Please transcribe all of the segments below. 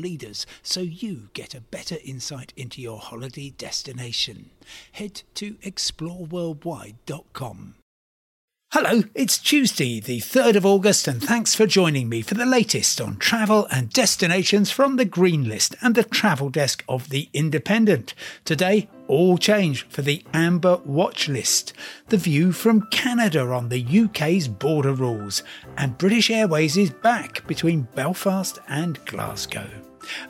leaders so you get a better insight into your holiday destination. Head to exploreworldwide.com. Hello, it's Tuesday, the 3rd of August, and thanks for joining me for the latest on travel and destinations from the Green List and the travel desk of The Independent. Today, all change for the Amber Watch List, the view from Canada on the UK's border rules, and British Airways is back between Belfast and Glasgow.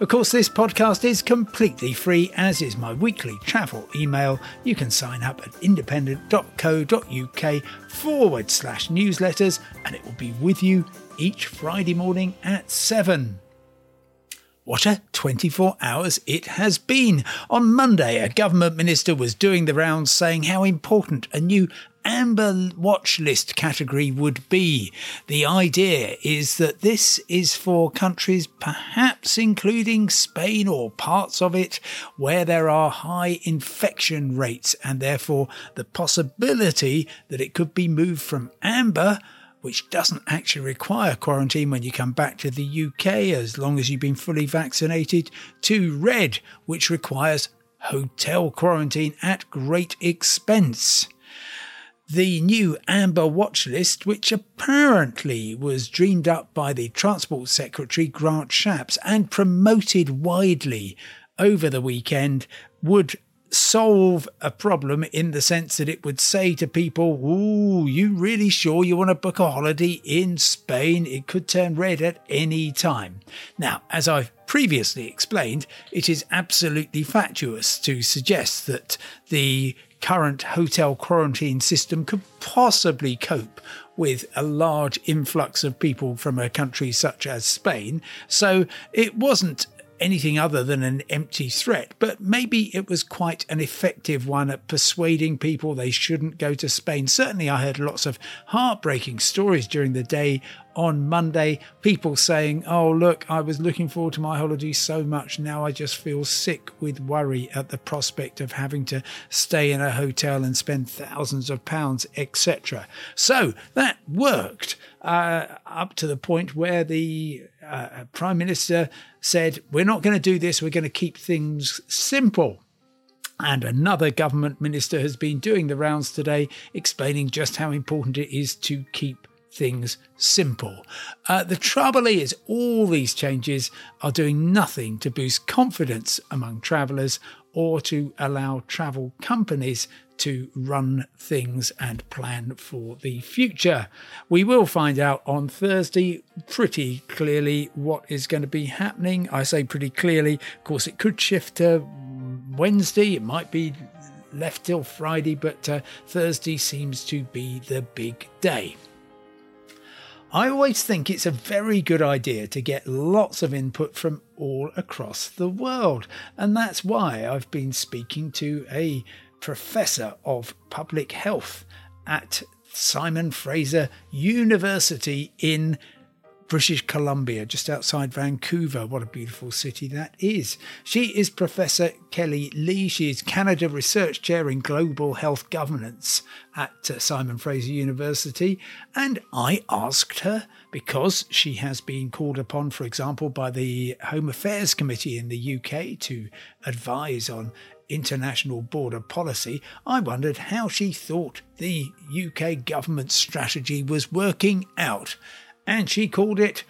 Of course, this podcast is completely free, as is my weekly travel email. You can sign up at independent.co.uk forward slash newsletters, and it will be with you each Friday morning at 7. What a 24 hours it has been. On Monday, a government minister was doing the rounds saying how important a new amber watch list category would be. The idea is that this is for countries, perhaps including Spain or parts of it, where there are high infection rates and therefore the possibility that it could be moved from amber which doesn't actually require quarantine when you come back to the UK as long as you've been fully vaccinated, to red, which requires hotel quarantine at great expense. The new Amber Watch list, which apparently was dreamed up by the Transport Secretary Grant Shapps and promoted widely over the weekend, would solve a problem in the sense that it would say to people, Ooh, you really sure you want to book a holiday in Spain? It could turn red at any time. Now, as I've previously explained, it is absolutely fatuous to suggest that the current hotel quarantine system could possibly cope with a large influx of people from a country such as Spain. So it wasn't anything other than an empty threat, but maybe it was quite an effective one at persuading people they shouldn't go to Spain. Certainly, I heard lots of heartbreaking stories during the day on Monday, people saying, Oh, look, I was looking forward to my holiday so much. Now I just feel sick with worry at the prospect of having to stay in a hotel and spend thousands of pounds, etc. So that worked uh, up to the point where the uh, Prime Minister said, We're not going to do this, we're going to keep things simple. And another government minister has been doing the rounds today, explaining just how important it is to keep things simple. Uh, the trouble is, all these changes are doing nothing to boost confidence among travellers or to allow travel companies to run things and plan for the future. We will find out on Thursday pretty clearly what is going to be happening. I say pretty clearly, of course, it could shift to Wednesday, it might be left till Friday, but uh, Thursday seems to be the big day. I always think it's a very good idea to get lots of input from all across the world. And that's why I've been speaking to a professor of public health at Simon Fraser University in British Columbia, just outside Vancouver. What a beautiful city that is. She is Professor Kelly Lee. She is Canada Research Chair in Global Health Governance at uh, Simon Fraser University. And I asked her, because she has been called upon, for example, by the Home Affairs Committee in the UK to advise on international border policy, I wondered how she thought the UK government strategy was working out and she called it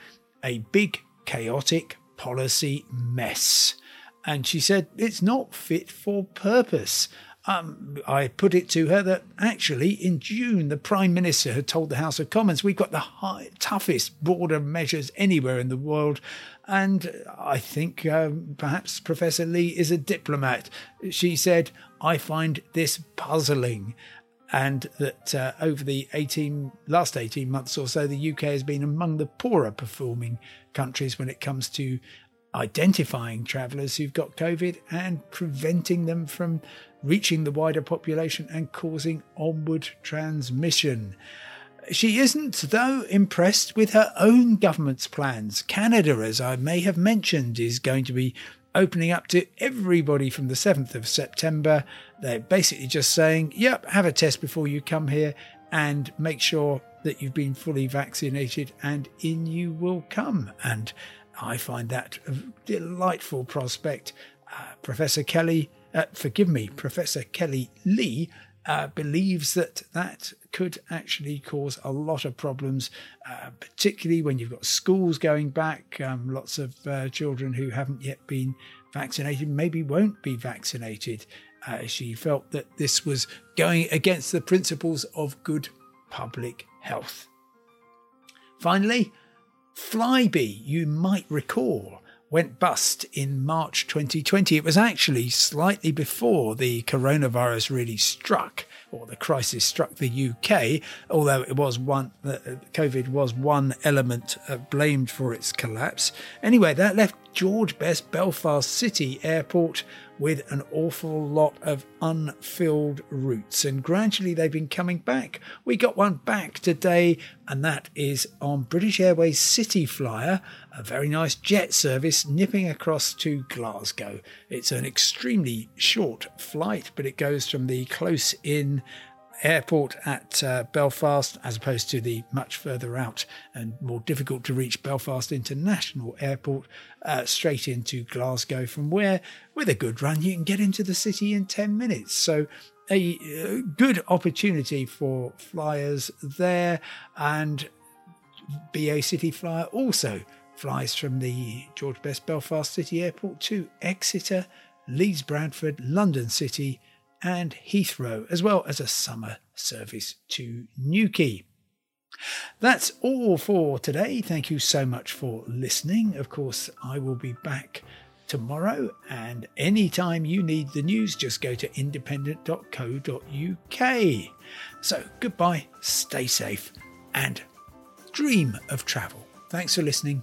a big, chaotic policy mess. And she said it's not fit for purpose. Um, I put it to her that actually in June the Prime Minister had told the House of Commons we've got the high, toughest border measures anywhere in the world. And I think um, perhaps Professor Lee is a diplomat. She said, I find this puzzling and that uh, over the 18 last 18 months or so the UK has been among the poorer performing countries when it comes to identifying travellers who've got COVID and preventing them from reaching the wider population and causing onward transmission. She isn't, though, impressed with her own government's plans. Canada, as I may have mentioned, is going to be opening up to everybody from the 7th of September. They're basically just saying, yep, have a test before you come here and make sure that you've been fully vaccinated and in you will come. And I find that a delightful prospect. Uh, Professor Kelly, uh, forgive me, Professor Kelly Lee uh, believes that that could actually cause a lot of problems, uh, particularly when you've got schools going back. Um, lots of uh, children who haven't yet been vaccinated maybe won't be vaccinated. Uh, she felt that this was going against the principles of good public health. Finally, Flybe, you might recall, went bust in March 2020. It was actually slightly before the coronavirus really struck or the crisis struck the UK, although it was one, uh, COVID was one element uh, blamed for its collapse. Anyway, that left George Best Belfast City Airport with an awful lot of unfilled routes, and gradually they've been coming back. We got one back today, and that is on British Airways City Flyer, a very nice jet service nipping across to Glasgow. It's an extremely short flight, but it goes from the close in airport at uh, Belfast as opposed to the much further out and more difficult to reach Belfast International Airport uh, straight into Glasgow, from where, with a good run, you can get into the city in 10 minutes. So, a uh, good opportunity for flyers there. And BA City Flyer also flies from the George Best Belfast City Airport to Exeter, Leeds Bradford, London City, and Heathrow, as well as a summer service to Newquay. That's all for today. Thank you so much for listening. Of course, I will be back tomorrow, and anytime you need the news, just go to independent.co.uk. So, goodbye, stay safe, and dream of travel. Thanks for listening.